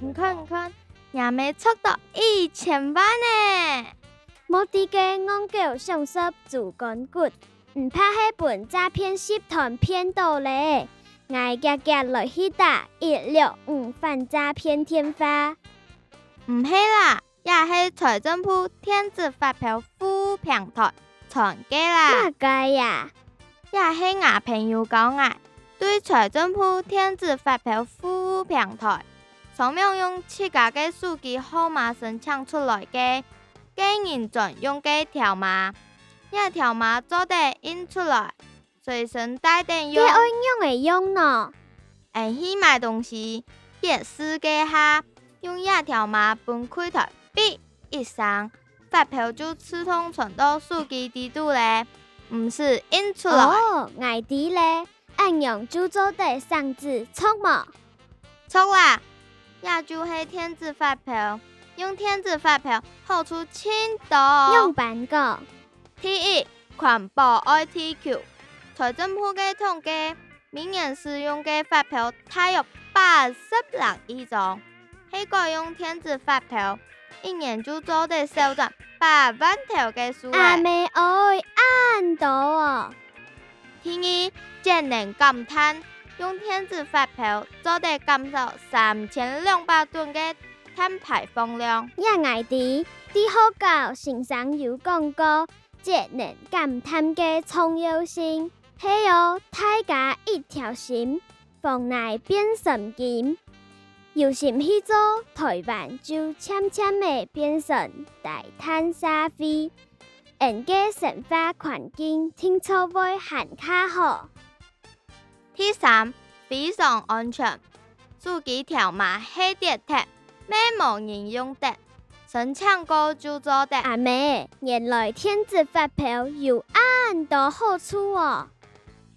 你看你看，人没出到一千万呢！目的家网购上失做干股，唔怕许份诈骗集团骗到咧，挨家家落去呾一六五犯诈骗天花，唔系啦，也系财政部电子发票服平台藏格啦，藏格呀，呀系我朋友讲呀，对财政部电子发票服务平台。扫描用切割的手机号码申请出来的，再印转用个条码，遐条码做底印出来，随身带电用。你安用个用呢？下起买东西，一撕给下，用遐条码分开台笔一双，发票就自动存到手机里底嘞，毋是印出来。哦，爱睇嘞，按用就做底上字冲莫冲啦。亚洲黑天字发票用天字发票好处青岛。用版个。第一，环保 ITQ，财政部贴统计，明年使用嘅发票大约八十六亿张。黑个用天字发票，一年就做对手赚八万条嘅输。阿咪爱安到哦。第二，节能减碳。用天子发票，做得减少三千两百吨的碳排放量。爱弟，只好教身上有广告，节能减碳的创优性。嘿哟，大家一条心，防内变神经。又是去做台湾就悄悄的变成大赚沙飞。沿街成花环境，停车位限卡好。第三，非常安全。自己条码黑地贴，没毛人用的，生唱歌就做的。阿妹，原来天子发票有安多好处哦。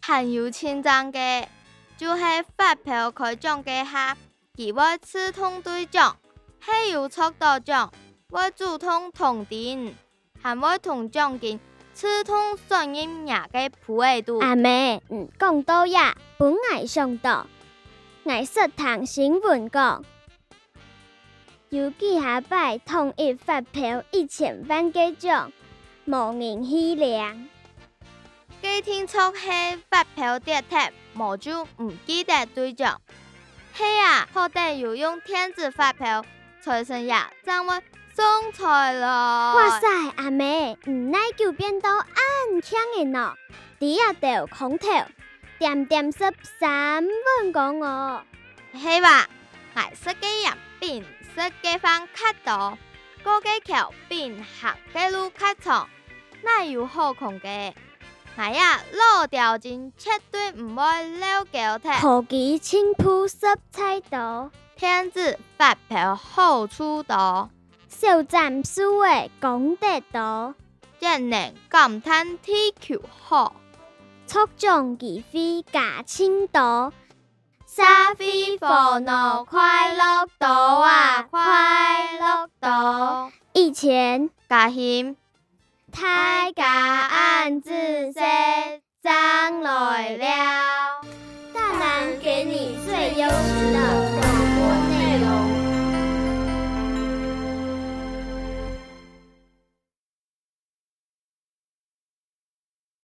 很有称赞的，就系发票开奖嘅下，给我刺痛对象，还有速度奖，我主动同点，还我同奖金。吃通算音也该普爱度，阿妹，唔讲多呀，本爱上岛，爱说唐心苹果。有记下摆统一发票一千万个奖，无认虚量。几天出黑发票跌脱，无就唔记得对账。嘿呀，好歹有用电子发票，财神爷怎物？中彩了！哇塞，阿妹，你乃就变到咁强的喏！底下有空调，点点十三分讲我，系话，买手机人变手机方较多，过机桥变行机路较长，那有好空制，买啊老条件绝对唔会了狗替。手机青铺色彩度，天子发票好出多。少讚书的功德多，人人感叹天求好，促进飛飛加千島，沙飛佛诺快乐島啊！快乐島，以前家險太家暗自笑。